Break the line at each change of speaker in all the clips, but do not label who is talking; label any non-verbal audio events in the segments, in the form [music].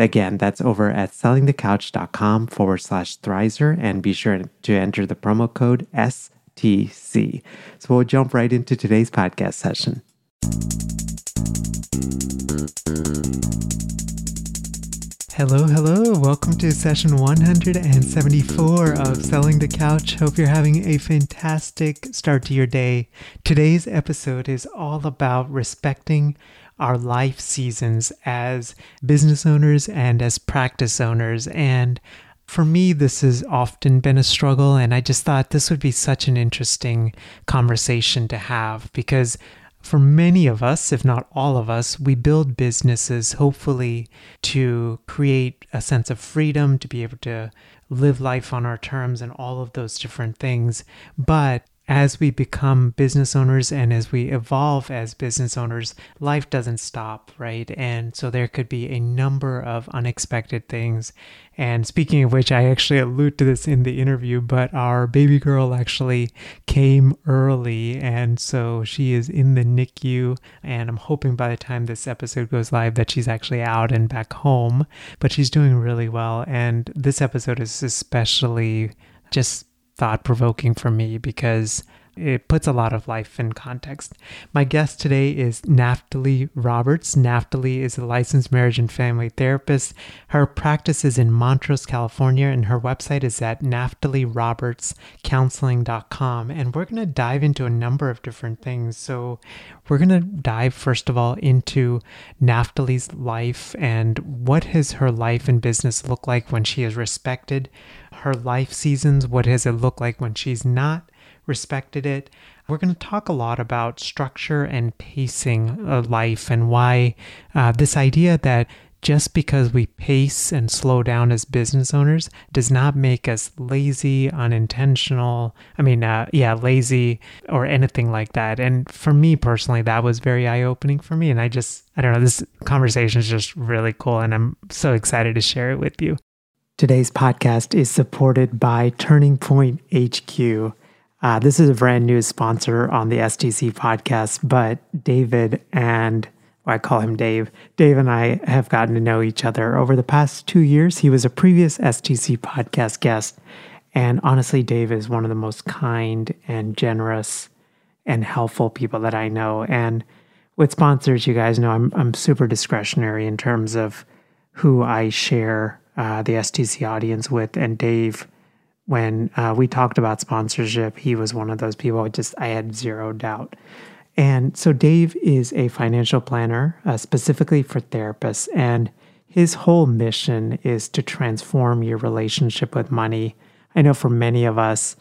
Again, that's over at sellingthecouch.com forward slash Thrizer and be sure to enter the promo code STC. So we'll jump right into today's podcast session. Hello, hello. Welcome to session 174 of Selling the Couch. Hope you're having a fantastic start to your day. Today's episode is all about respecting our life seasons as business owners and as practice owners. And for me, this has often been a struggle. And I just thought this would be such an interesting conversation to have because for many of us, if not all of us, we build businesses hopefully to create a sense of freedom, to be able to live life on our terms and all of those different things. But as we become business owners and as we evolve as business owners, life doesn't stop, right? And so there could be a number of unexpected things. And speaking of which, I actually allude to this in the interview, but our baby girl actually came early. And so she is in the NICU. And I'm hoping by the time this episode goes live that she's actually out and back home. But she's doing really well. And this episode is especially just thought provoking for me because it puts a lot of life in context. My guest today is Naftali Roberts. Naftali is a licensed marriage and family therapist. Her practice is in Montrose, California, and her website is at naftalirobertscounseling.com. And we're going to dive into a number of different things. So, we're going to dive, first of all, into Naftali's life and what has her life and business look like when she is respected her life seasons. What does it look like when she's not respected it? We're going to talk a lot about structure and pacing of life and why uh, this idea that just because we pace and slow down as business owners does not make us lazy, unintentional. I mean, uh, yeah, lazy or anything like that. And for me personally, that was very eye opening for me. And I just, I don't know, this conversation is just really cool. And I'm so excited to share it with you. Today's podcast is supported by Turning Point HQ. Uh, this is a brand new sponsor on the STC podcast, but David and well, I call him Dave. Dave and I have gotten to know each other over the past two years. He was a previous STC podcast guest. And honestly, Dave is one of the most kind and generous and helpful people that I know. And with sponsors, you guys know I'm, I'm super discretionary in terms of who I share uh, the STC audience with. And Dave, when uh, we talked about sponsorship, he was one of those people. Just I had zero doubt. And so Dave is a financial planner uh, specifically for therapists, and his whole mission is to transform your relationship with money. I know for many of us,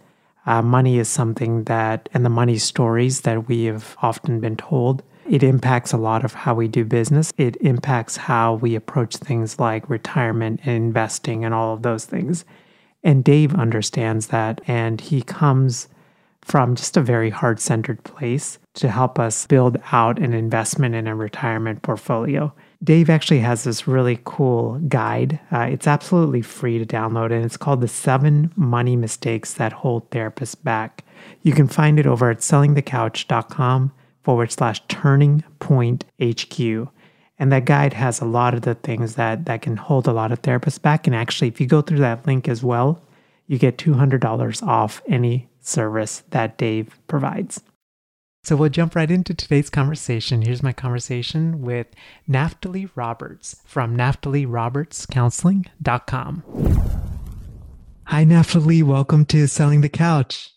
uh, money is something that, and the money stories that we have often been told it impacts a lot of how we do business. It impacts how we approach things like retirement and investing and all of those things. And Dave understands that, and he comes from just a very heart centered place to help us build out an investment in a retirement portfolio. Dave actually has this really cool guide. Uh, it's absolutely free to download, and it's called The Seven Money Mistakes That Hold Therapists Back. You can find it over at sellingthecouch.com forward slash turning point HQ. And that guide has a lot of the things that, that can hold a lot of therapists back. And actually, if you go through that link as well, you get $200 off any service that Dave provides. So we'll jump right into today's conversation. Here's my conversation with Naftali Roberts from naftalirobertscounseling.com. Hi, Naftali. Welcome to Selling the Couch.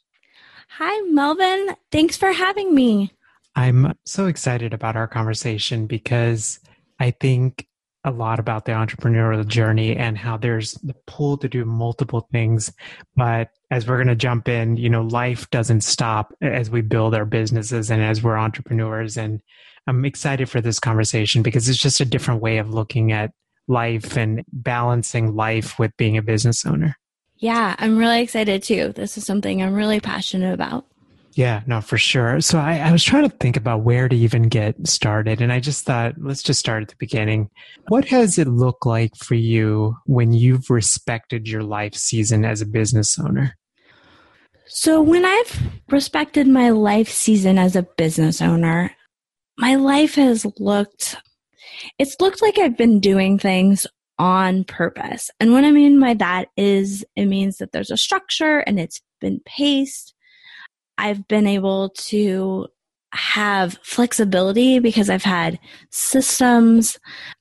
Hi, Melvin. Thanks for having me.
I'm so excited about our conversation because I think a lot about the entrepreneurial journey and how there's the pull to do multiple things. But as we're going to jump in, you know, life doesn't stop as we build our businesses and as we're entrepreneurs. And I'm excited for this conversation because it's just a different way of looking at life and balancing life with being a business owner.
Yeah, I'm really excited too. This is something I'm really passionate about.
Yeah, no, for sure. So I, I, was trying to think about where to even get started. And I just thought, let's just start at the beginning. What has it looked like for you when you've respected your life season as a business owner?
So, when I've respected my life season as a business owner, my life has looked, it's looked like I've been doing things on purpose. And what I mean by that is it means that there's a structure and it's been paced I've been able to have flexibility because I've had systems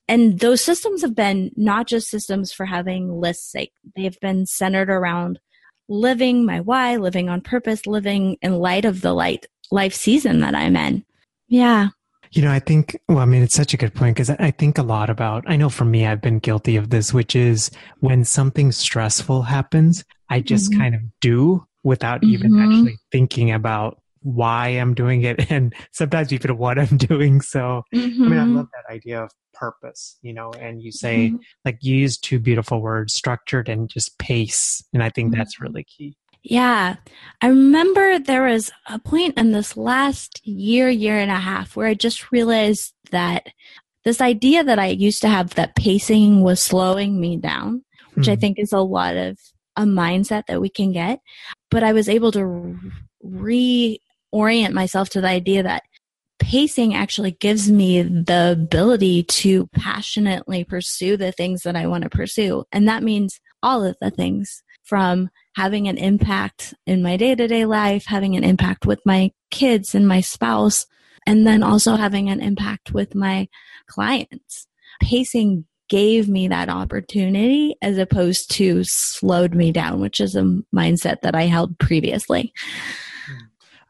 and those systems have been not just systems for having lists sake. They've been centered around living my why, living on purpose, living in light of the light life season that I'm in. Yeah.
You know, I think, well, I mean, it's such a good point because I think a lot about, I know for me, I've been guilty of this, which is when something stressful happens, I just mm-hmm. kind of do without mm-hmm. even actually thinking about why I'm doing it [laughs] and sometimes even what I'm [laughs] doing. So, mm-hmm. I mean, I mm-hmm. love that idea of purpose, you know, and you say, mm-hmm. like, you use two beautiful words, structured and just pace. And I think mm-hmm. that's really key.
Yeah. I remember there was a point in this last year, year and a half where I just realized that this idea that I used to have that pacing was slowing me down, which I hmm. think is a lot of a mindset that we can get. But I was able to reorient myself to the idea that pacing actually gives me the ability to passionately pursue the things that I want to pursue. And that means all of the things from having an impact in my day to day life, having an impact with my kids and my spouse, and then also having an impact with my clients. Pacing gave me that opportunity as opposed to slowed me down, which is a mindset that I held previously.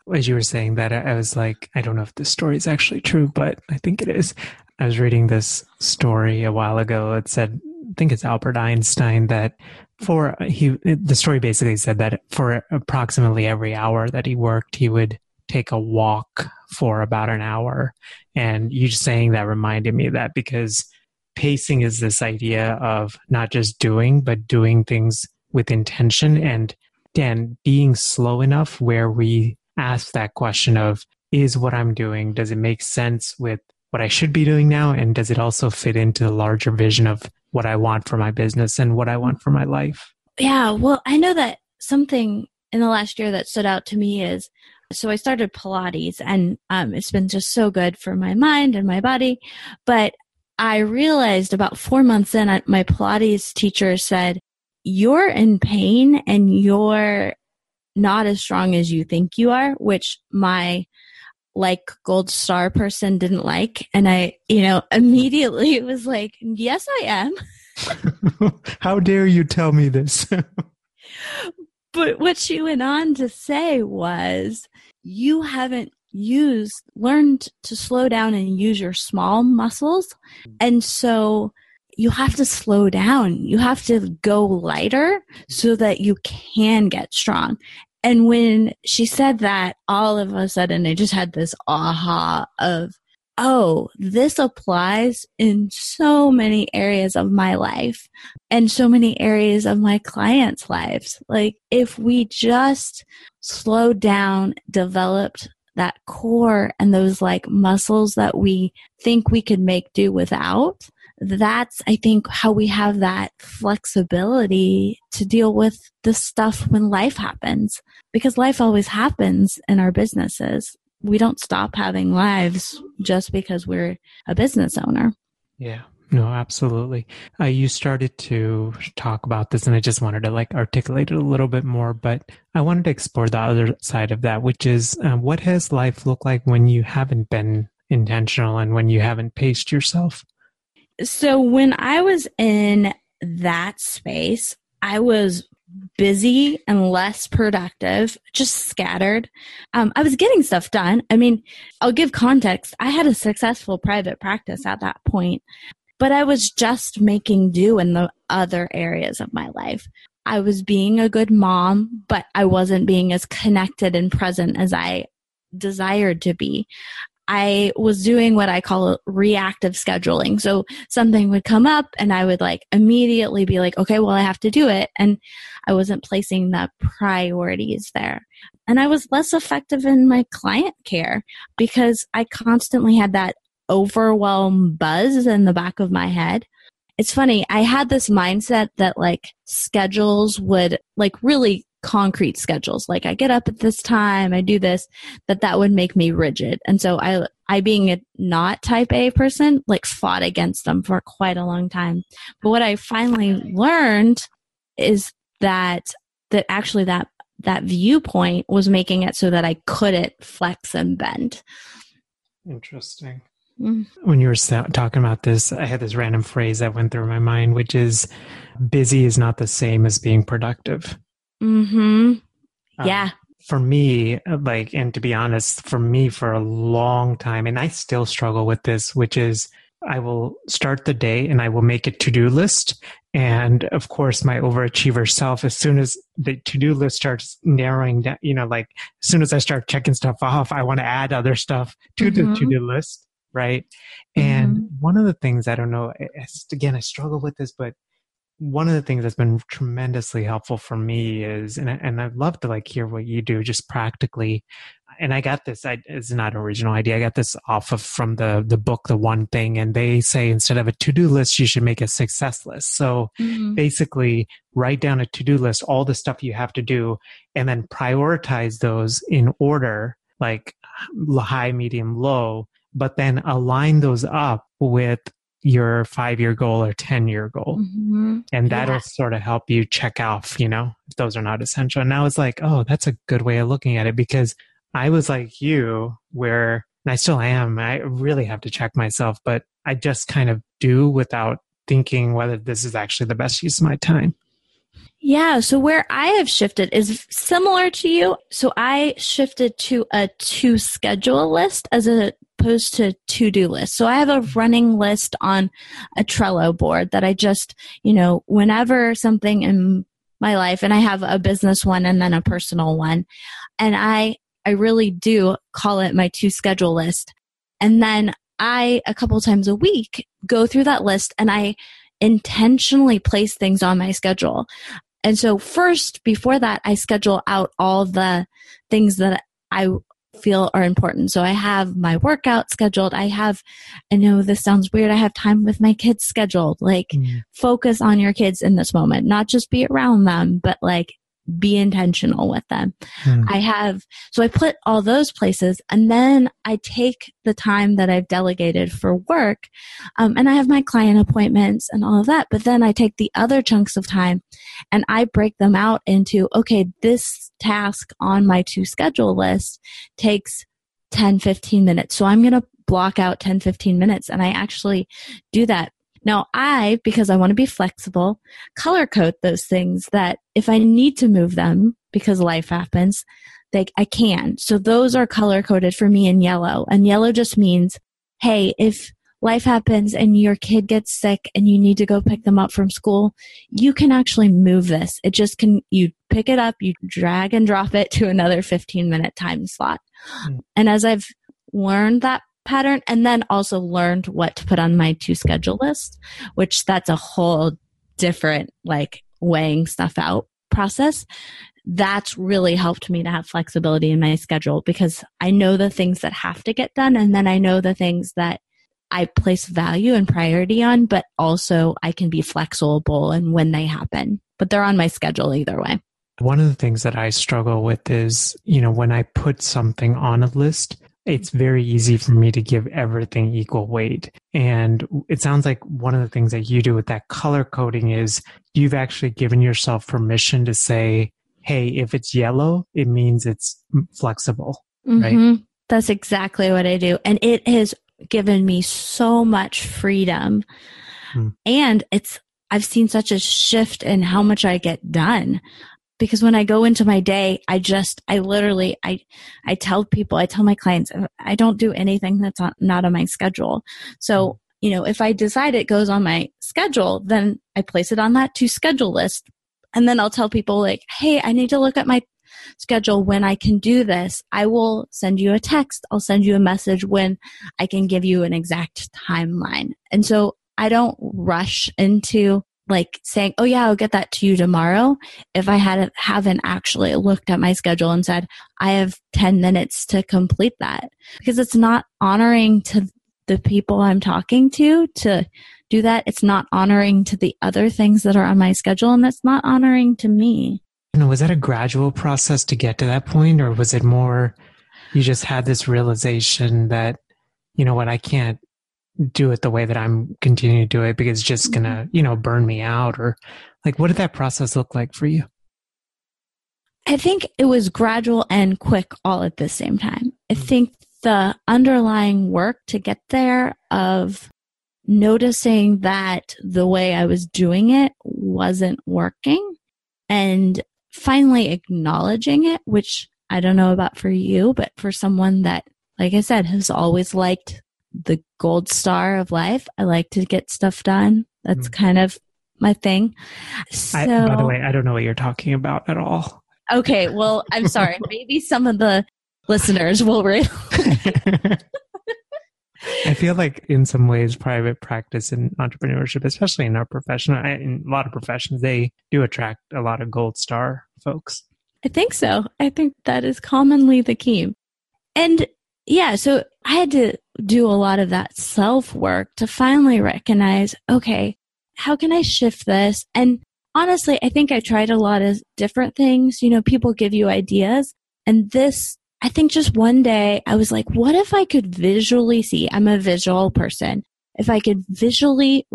Mm.
As you were saying that, I was like, I don't know if this story is actually true, but I think it is. I was reading this story a while ago. It said, I think it's Albert Einstein that for he, the story basically said that for approximately every hour that he worked, he would take a walk for about an hour. And you saying that reminded me of that because pacing is this idea of not just doing, but doing things with intention and then being slow enough where we ask that question of, is what I'm doing, does it make sense with what I should be doing now? And does it also fit into the larger vision of what I want for my business and what I want for my life?
Yeah, well, I know that something in the last year that stood out to me is so I started Pilates and um, it's been just so good for my mind and my body. But I realized about four months in, my Pilates teacher said, You're in pain and you're not as strong as you think you are, which my like gold star person didn't like. And I, you know, [laughs] immediately was like, Yes, I
am. [laughs] How dare you tell me this? [laughs]
but what she went on to say was, You haven't use learned to slow down and use your small muscles. And so you have to slow down. You have to go lighter so that you can get strong. And when she said that all of a sudden i just had this aha of oh this applies in so many areas of my life and so many areas of my clients lives. Like if we just slowed down developed that core and those like muscles that we think we could make do without that's i think how we have that flexibility to deal with the stuff when life happens. Because life always happens in our businesses. We don't stop having lives just because we're a business owner.
Yeah no, absolutely. Uh, you started to talk about this, and I just wanted to like articulate it a little bit more. But I wanted to explore the other side of that, which is uh, what has life looked like when you haven't been intentional and when you haven't paced yourself?
So, when I was in that space, I was busy and less productive, just scattered. Um, I was getting stuff done. I mean, I'll give context. I had a successful private practice at that point, but I was just making do in the other areas of my life. I was being a good mom, but I wasn't being as connected and present as I desired to be. I was doing what I call reactive scheduling. So something would come up and I would like immediately be like, okay, well, I have to do it. And I wasn't placing the priorities there. And I was less effective in my client care because I constantly had that overwhelm buzz in the back of my head it's funny. I had this mindset that like schedules would like really concrete schedules. Like I get up at this time, I do this, that that would make me rigid. And so I, I being a not type A person, like fought against them for quite a long time. But what I finally learned is that, that actually that, that viewpoint was making it so that I couldn't flex and bend.
Interesting. Mm. When you were talking about this, I had this random phrase that went through my mind, which is busy is not the same as being productive.
Hmm. Yeah. Um,
for me, like, and to be honest, for me, for a long time, and I still struggle with this, which is I will start the day and I will make a to do list. And of course, my overachiever self, as soon as the to do list starts narrowing down, you know, like as soon as I start checking stuff off, I want to add other stuff to mm-hmm. the to do list right? And mm-hmm. one of the things I don't know, again, I struggle with this, but one of the things that's been tremendously helpful for me is, and I, and I'd love to like hear what you do just practically. And I got this, I, it's not an original idea. I got this off of from the the book, The One Thing, and they say instead of a to do list, you should make a success list. So mm-hmm. basically, write down a to do list, all the stuff you have to do, and then prioritize those in order, like high, medium, low, but then align those up with your five year goal or 10 year goal. Mm-hmm. And that'll yeah. sort of help you check off, you know, if those are not essential. And now it's like, oh, that's a good way of looking at it because I was like you, where, and I still am, I really have to check myself, but I just kind of do without thinking whether this is actually the best use of my time.
Yeah. So where I have shifted is similar to you. So I shifted to a to schedule list as opposed to to do list. So I have a running list on a Trello board that I just, you know, whenever something in my life, and I have a business one and then a personal one, and I I really do call it my to schedule list. And then I a couple times a week go through that list and I intentionally place things on my schedule. And so first, before that, I schedule out all the things that I feel are important. So I have my workout scheduled. I have, I know this sounds weird. I have time with my kids scheduled. Like mm. focus on your kids in this moment, not just be around them, but like be intentional with them. Mm. I have, so I put all those places and then I take the time that I've delegated for work um, and I have my client appointments and all of that. But then I take the other chunks of time and I break them out into, okay, this task on my to schedule list takes 10, 15 minutes. So I'm going to block out 10, 15 minutes and I actually do that now, I, because I want to be flexible, color code those things that if I need to move them because life happens, they, I can. So those are color coded for me in yellow. And yellow just means, hey, if life happens and your kid gets sick and you need to go pick them up from school, you can actually move this. It just can, you pick it up, you drag and drop it to another 15 minute time slot. Mm. And as I've learned that pattern and then also learned what to put on my to schedule list, which that's a whole different like weighing stuff out process. That's really helped me to have flexibility in my schedule because I know the things that have to get done and then I know the things that I place value and priority on, but also I can be flexible and when they happen. But they're on my schedule either way.
One of the things that I struggle with is, you know, when I put something on a list, it's very easy for me to give everything equal weight. And it sounds like one of the things that you do with that color coding is you've actually given yourself permission to say, hey, if it's yellow, it means it's flexible, mm-hmm. right?
That's exactly what I do. And it has given me so much freedom. Hmm. And it's I've seen such a shift in how much I get done because when I go into my day, I just, I literally, I, I tell people, I tell my clients, I don't do anything that's not on my schedule. So, mm-hmm. you know, if I decide it goes on my schedule, then I place it on that to schedule list. And then I'll tell people like, Hey, I need to look at my schedule when I can do this. I will send you a text. I'll send you a message when I can give you an exact timeline. And so I don't rush into like saying, "Oh yeah, I'll get that to you tomorrow." If I hadn't haven't actually looked at my schedule and said, "I have 10 minutes to complete that." Because it's not honoring to the people I'm talking to to do that. It's not honoring to the other things that are on my schedule and that's not honoring to me.
And was that a gradual process to get to that point or was it more you just had this realization that you know what, I can't do it the way that I'm continuing to do it because it's just going to, mm-hmm. you know, burn me out or like what did that process look like for you?
I think it was gradual and quick all at the same time. I mm-hmm. think the underlying work to get there of noticing that the way I was doing it wasn't working and finally acknowledging it, which I don't know about for you, but for someone that, like I said, has always liked the gold star of life. I like to get stuff done. That's mm. kind of my thing.
So, I, by the way, I don't know what you're talking about at all.
Okay, well, I'm sorry. [laughs] Maybe some of the listeners will read. [laughs] [laughs]
I feel like in some ways, private practice and entrepreneurship, especially in our profession, in a lot of professions, they do attract a lot of gold star folks.
I think so. I think that is commonly the key. And yeah, so I had to do a lot of that self work to finally recognize, okay, how can I shift this? And honestly, I think I tried a lot of different things. You know, people give you ideas. And this, I think just one day I was like, what if I could visually see? I'm a visual person. If I could visually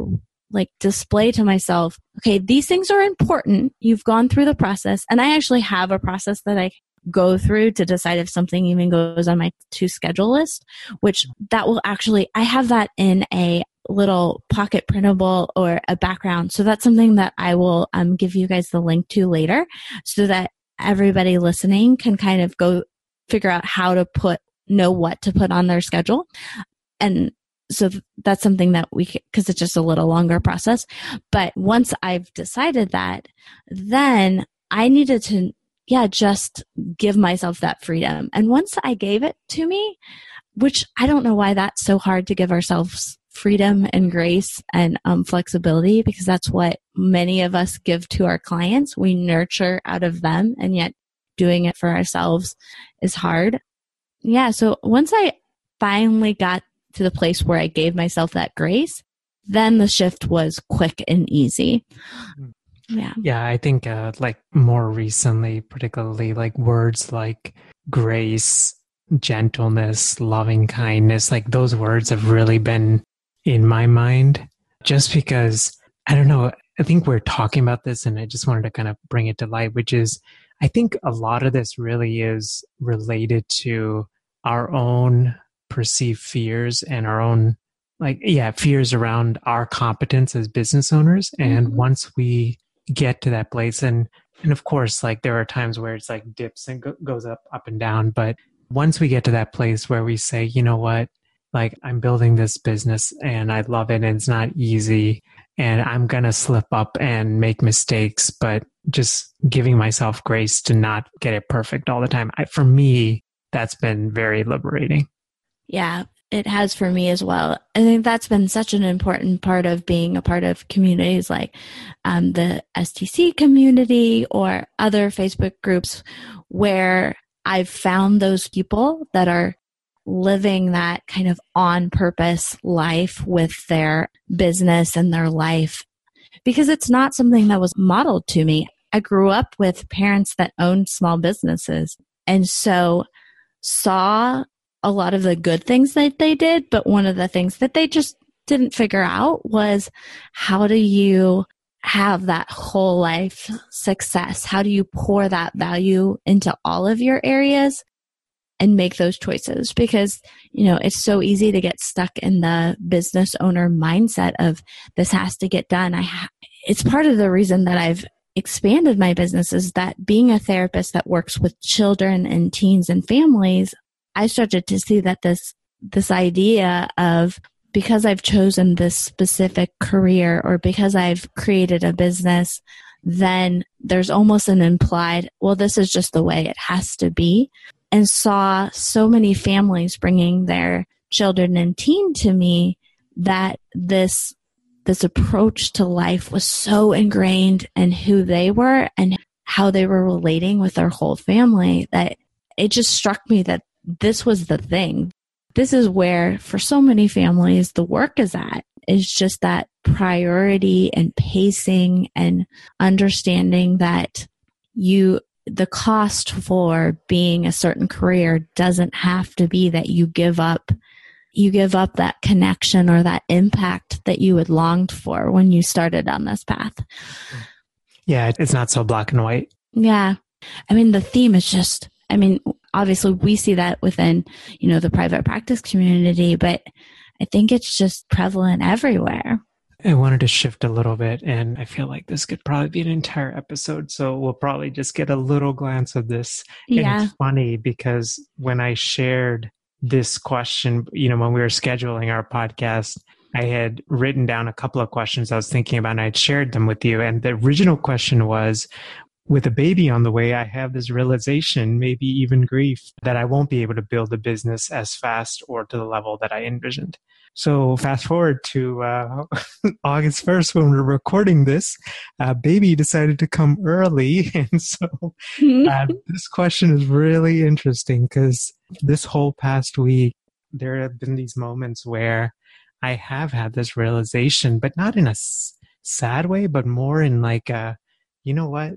like display to myself, okay, these things are important. You've gone through the process. And I actually have a process that I go through to decide if something even goes on my to schedule list, which that will actually, I have that in a little pocket printable or a background. So that's something that I will um, give you guys the link to later so that everybody listening can kind of go figure out how to put, know what to put on their schedule. And so that's something that we because it's just a little longer process but once i've decided that then i needed to yeah, just give myself that freedom. And once I gave it to me, which I don't know why that's so hard to give ourselves freedom and grace and um, flexibility because that's what many of us give to our clients. We nurture out of them, and yet doing it for ourselves is hard. Yeah, so once I finally got to the place where I gave myself that grace, then the shift was quick and easy. Yeah.
Yeah, I think uh, like more recently, particularly like words like grace, gentleness, loving kindness, like those words have really been in my mind just because I don't know. I think we're talking about this and I just wanted to kind of bring it to light, which is I think a lot of this really is related to our own perceived fears and our own like yeah fears around our competence as business owners and mm-hmm. once we get to that place. And and of course like there are times where it's like dips and go- goes up up and down. But once we get to that place where we say you know what? Like i'm building this business and i love it and it's not easy and i'm going to slip up and make mistakes but just giving myself grace to not get it perfect all the time I, for me that's been very liberating.
Yeah it has for me as well. I think that's been such an important part of being a part of communities like um, the STC community or other Facebook groups where I've found those people that are living that kind of on purpose life with their business and their life because it's not something that was modeled to me. I grew up with parents that owned small businesses and so saw a lot of the good things that they did, but one of the things that they just didn't figure out was how do you have that whole life success? How do you pour that value into all of your areas and make those choices? Because, you know, it's so easy to get stuck in the business owner mindset of this has to get done. I ha- it's part of the reason that I've expanded my business is that being a therapist that works with children and teens and families, I started to see that this this idea of because I've chosen this specific career or because I've created a business, then there's almost an implied, well, this is just the way it has to be. And saw so many families bringing their children and teen to me that this this approach to life was so ingrained in who they were and how they were relating with their whole family that it just struck me that this was the thing. This is where, for so many families, the work is at, is just that priority and pacing and understanding that you, the cost for being a certain career doesn't have to be that you give up you give up that connection or that impact that you had longed for when you started on this path.
Yeah, it's not so black and white.
Yeah. I mean, the theme is just, I mean, obviously we see that within, you know, the private practice community, but I think it's just prevalent everywhere.
I wanted to shift a little bit, and I feel like this could probably be an entire episode. So we'll probably just get a little glance of this. Yeah. And it's funny because when I shared this question, you know, when we were scheduling our podcast, I had written down a couple of questions I was thinking about and I'd shared them with you. And the original question was, with a baby on the way, I have this realization, maybe even grief, that I won't be able to build a business as fast or to the level that I envisioned. So fast forward to uh, [laughs] August 1st when we're recording this, uh, baby decided to come early. [laughs] And so uh, [laughs] this question is really interesting because this whole past week, there have been these moments where I have had this realization, but not in a s- sad way, but more in like a, you know what?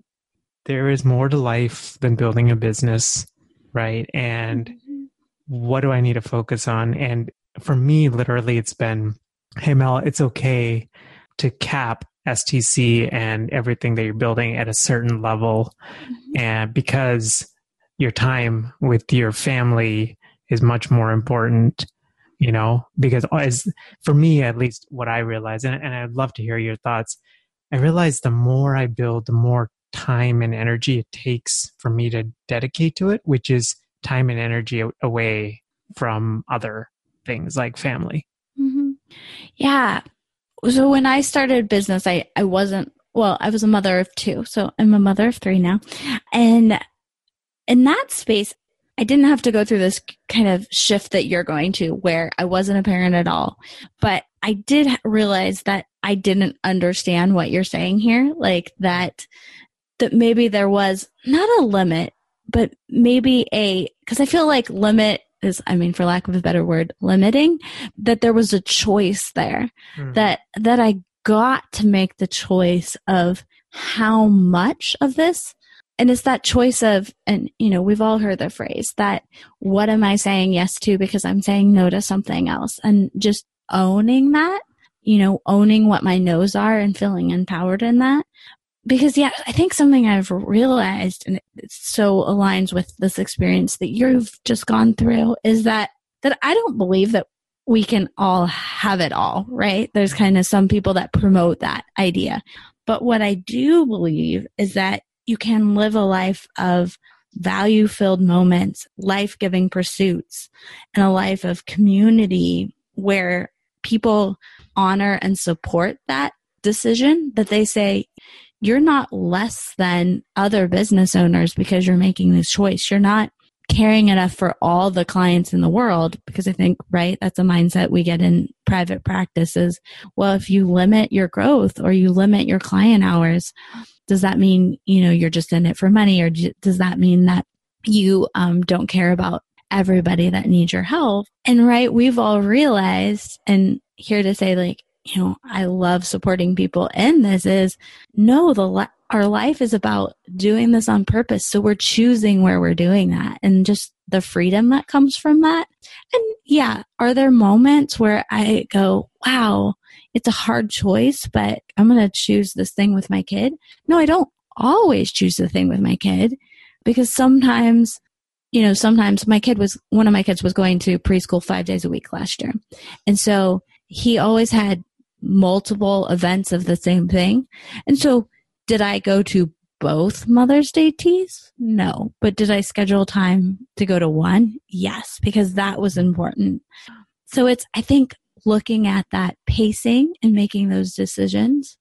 There is more to life than building a business, right? And mm-hmm. what do I need to focus on? And for me, literally, it's been, hey, Mel, it's okay to cap STC and everything that you're building at a certain level. Mm-hmm. And because your time with your family is much more important, you know, because as for me, at least what I realize, and, and I'd love to hear your thoughts. I realize the more I build, the more time and energy it takes for me to dedicate to it, which is time and energy away from other things like family.
Mm-hmm. Yeah. So when I started business, I, I wasn't, well, I was a mother of two. So I'm a mother of three now. And in that space, I didn't have to go through this kind of shift that you're going to where I wasn't a parent at all. But I did realize that I didn't understand what you're saying here. Like that, that maybe there was not a limit, but maybe a, because I feel like limit is i mean for lack of a better word limiting that there was a choice there mm. that that i got to make the choice of how much of this and it's that choice of and you know we've all heard the phrase that what am i saying yes to because i'm saying no to something else and just owning that you know owning what my no's are and feeling empowered in that because yeah i think something i've realized and it so aligns with this experience that you've just gone through is that that i don't believe that we can all have it all right? There's kind of some people that promote that idea. But what i do believe is that you can live a life of value filled moments life giving pursuits and a life of community where people honor and support that decision that they say you're not less than other business owners because you're making this choice. You're not caring enough for all the clients in the world because I think, right, that's a mindset we get in private practices. Well, if you limit your growth or you limit your client hours, does that mean, you know, you're just in it for money or does that mean that you um, don't care about everybody that needs your help? And right, we've all realized and here to say like, you know, I love supporting people in this is no, the our life is about doing this on purpose. So we're choosing where we're doing that and just the freedom that comes from that. And yeah, are there moments where I go, wow, it's a hard choice, but I'm going to choose this thing with my kid? No, I don't always choose the thing with my kid because sometimes you know, sometimes my kid was, one of my kids was going to preschool five days a week last year. And so he always had multiple events of the same thing. And so did I go to both Mother's Day teas? No. But did I schedule time to go to one? Yes, because that was important. So it's, I think, looking at that pacing and making those decisions.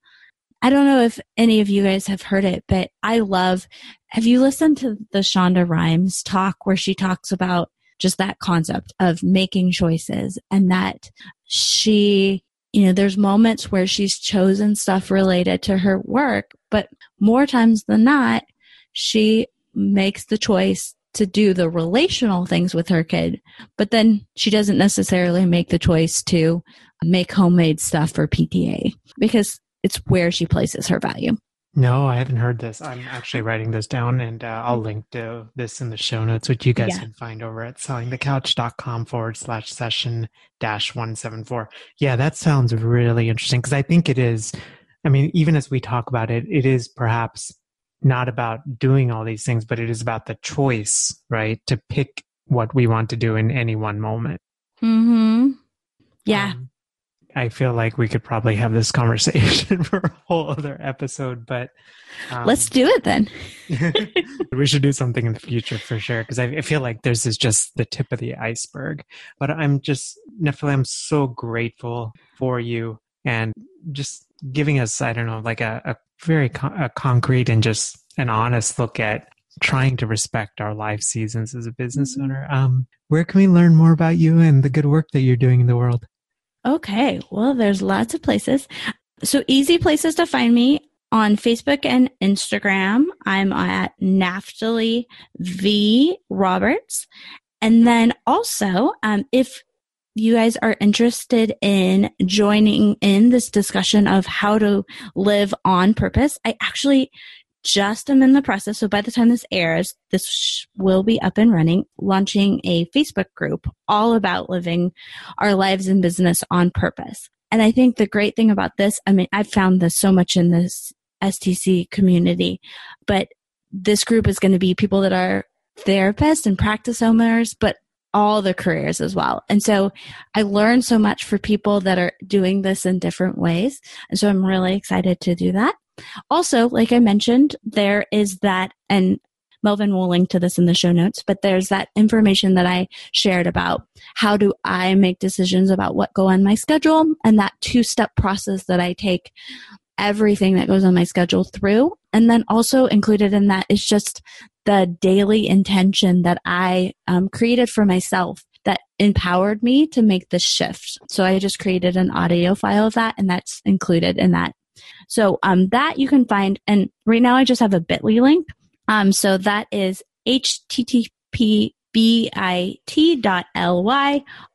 I don't know if any of you guys have heard it, but I love. Have you listened to the Shonda Rhimes talk where she talks about just that concept of making choices and that she, you know, there's moments where she's chosen stuff related to her work, but more times than not, she makes the choice to do the relational things with her kid, but then she doesn't necessarily make the choice to make homemade stuff for PTA because it's where she places her value.
No, I haven't heard this. I'm actually writing this down and uh, I'll link to this in the show notes, which you guys yeah. can find over at sellingthecouch.com forward slash session dash 174. Yeah, that sounds really interesting because I think it is. I mean, even as we talk about it, it is perhaps not about doing all these things, but it is about the choice, right? To pick what we want to do in any one moment.
Hmm. Yeah. Um,
I feel like we could probably have this conversation [laughs] for a whole other episode, but
um, let's do it then. [laughs]
we should do something in the future for sure because I, feel like this is just the tip of the iceberg. But I'm just, Naftali, I'm so grateful for you and just giving us, I don't know, like a, a very a concrete and just an honest look at trying to respect our life seasons as a business mm-hmm. owner. Um, where can we learn more about you and the good work that you're doing in the world?
Okay, well, there's lots of places. So, easy places to find me on Facebook and Instagram. I'm at Naftali V Roberts. And then also, um, if you guys are interested in joining in this discussion of how to live on purpose, I actually just am in the process. So by the time this airs, this will be up and running, launching a Facebook group all about living our lives and business on purpose. And I think the great thing about this, I mean, I've found this so much in this STC community, but this group is going to be people that are therapists and practice owners, but all the careers as well. And so I learned so much for people that are doing this in different ways. And so I'm really excited to do that. Also, like I mentioned, there is that, and Melvin will link to this in the show notes, but there's that information that I shared about how do I make decisions about what go on my schedule and that two step process that I take everything that goes on my schedule through. And then also included in that is just the daily intention that I um, created for myself that empowered me to make the shift. So I just created an audio file of that, and that's included in that. So um, that you can find, and right now I just have a Bitly link. Um, so that is http bit.ly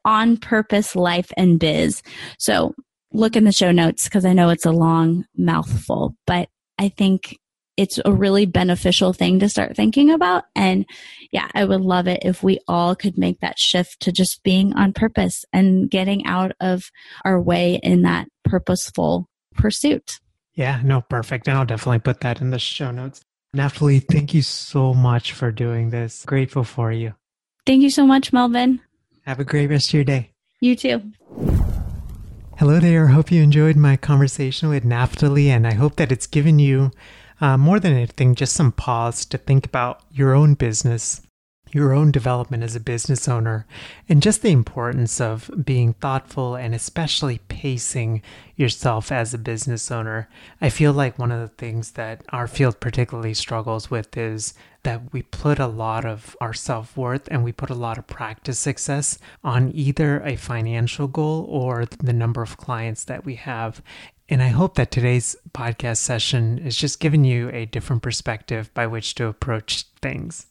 on purpose life and biz. So look in the show notes because I know it's a long mouthful, but I think it's a really beneficial thing to start thinking about. And yeah, I would love it if we all could make that shift to just being on purpose and getting out of our way in that purposeful pursuit.
Yeah, no, perfect. And I'll definitely put that in the show notes. Naftali, thank you so much for doing this. Grateful for you.
Thank you so much, Melvin.
Have a great rest of your day.
You too.
Hello there. Hope you enjoyed my conversation with Naftali, and I hope that it's given you uh, more than anything, just some pause to think about your own business, your own development as a business owner, and just the importance of being thoughtful and especially pacing yourself as a business owner. I feel like one of the things that our field particularly struggles with is that we put a lot of our self worth and we put a lot of practice success on either a financial goal or the number of clients that we have. And I hope that today's podcast session is just giving you a different perspective by which to approach things.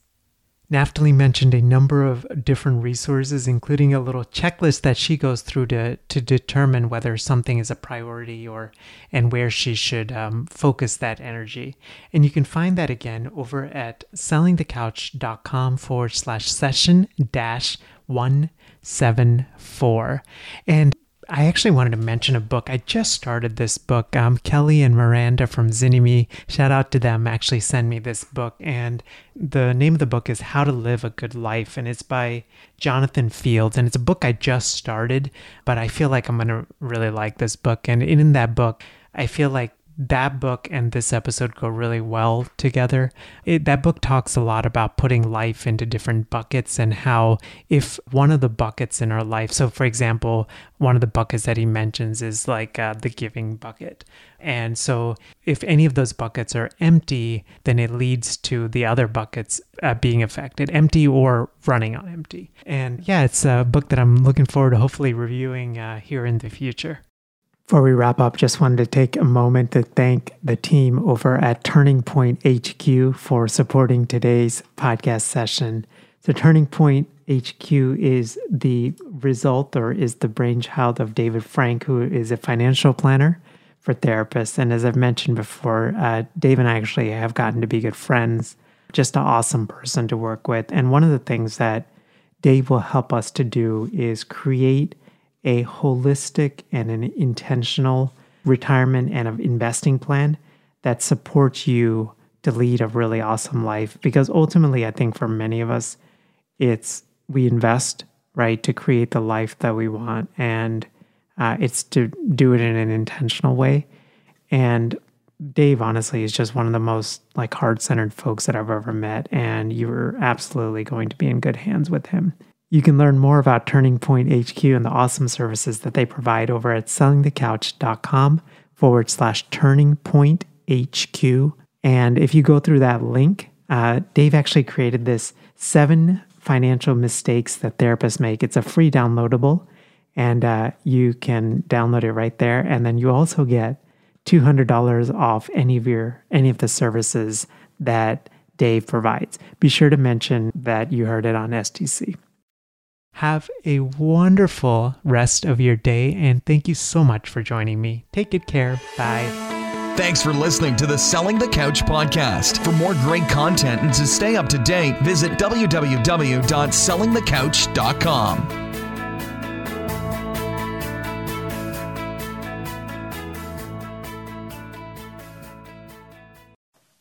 Naftali mentioned a number of different resources, including a little checklist that she goes through to, to determine whether something is a priority or and where she should um, focus that energy. And you can find that again over at sellingthecouch.com forward slash session dash 174. And I actually wanted to mention a book. I just started this book. Um, Kelly and Miranda from Zynnyme, shout out to them, actually send me this book. And the name of the book is How to Live a Good Life. And it's by Jonathan Fields. And it's a book I just started, but I feel like I'm going to really like this book. And in that book, I feel like that book and this episode go really well together. It, that book talks a lot about putting life into different buckets and how, if one of the buckets in our life, so for example, one of the buckets that he mentions is like uh, the giving bucket. And so, if any of those buckets are empty, then it leads to the other buckets uh, being affected, empty or running on empty. And yeah, it's a book that I'm looking forward to hopefully reviewing uh, here in the future. Before we wrap up, just wanted to take a moment to thank the team over at Turning Point HQ for supporting today's podcast session. So, Turning Point HQ is the result or is the brainchild of David Frank, who is a financial planner for therapists. And as I've mentioned before, uh, Dave and I actually have gotten to be good friends, just an awesome person to work with. And one of the things that Dave will help us to do is create a holistic and an intentional retirement and an investing plan that supports you to lead a really awesome life. Because ultimately, I think for many of us, it's we invest, right, to create the life that we want. And uh, it's to do it in an intentional way. And Dave, honestly, is just one of the most like heart centered folks that I've ever met. And you're absolutely going to be in good hands with him. You can learn more about Turning Point HQ and the awesome services that they provide over at sellingthecouch.com forward slash turning point HQ. And if you go through that link, uh, Dave actually created this seven financial mistakes that therapists make. It's a free downloadable, and uh, you can download it right there. And then you also get $200 off any of your any of the services that Dave provides. Be sure to mention that you heard it on STC. Have a wonderful rest of your day, and thank you so much for joining me. Take good care. Bye.
Thanks for listening to the Selling the Couch podcast. For more great content and to stay up to date, visit www.sellingthecouch.com.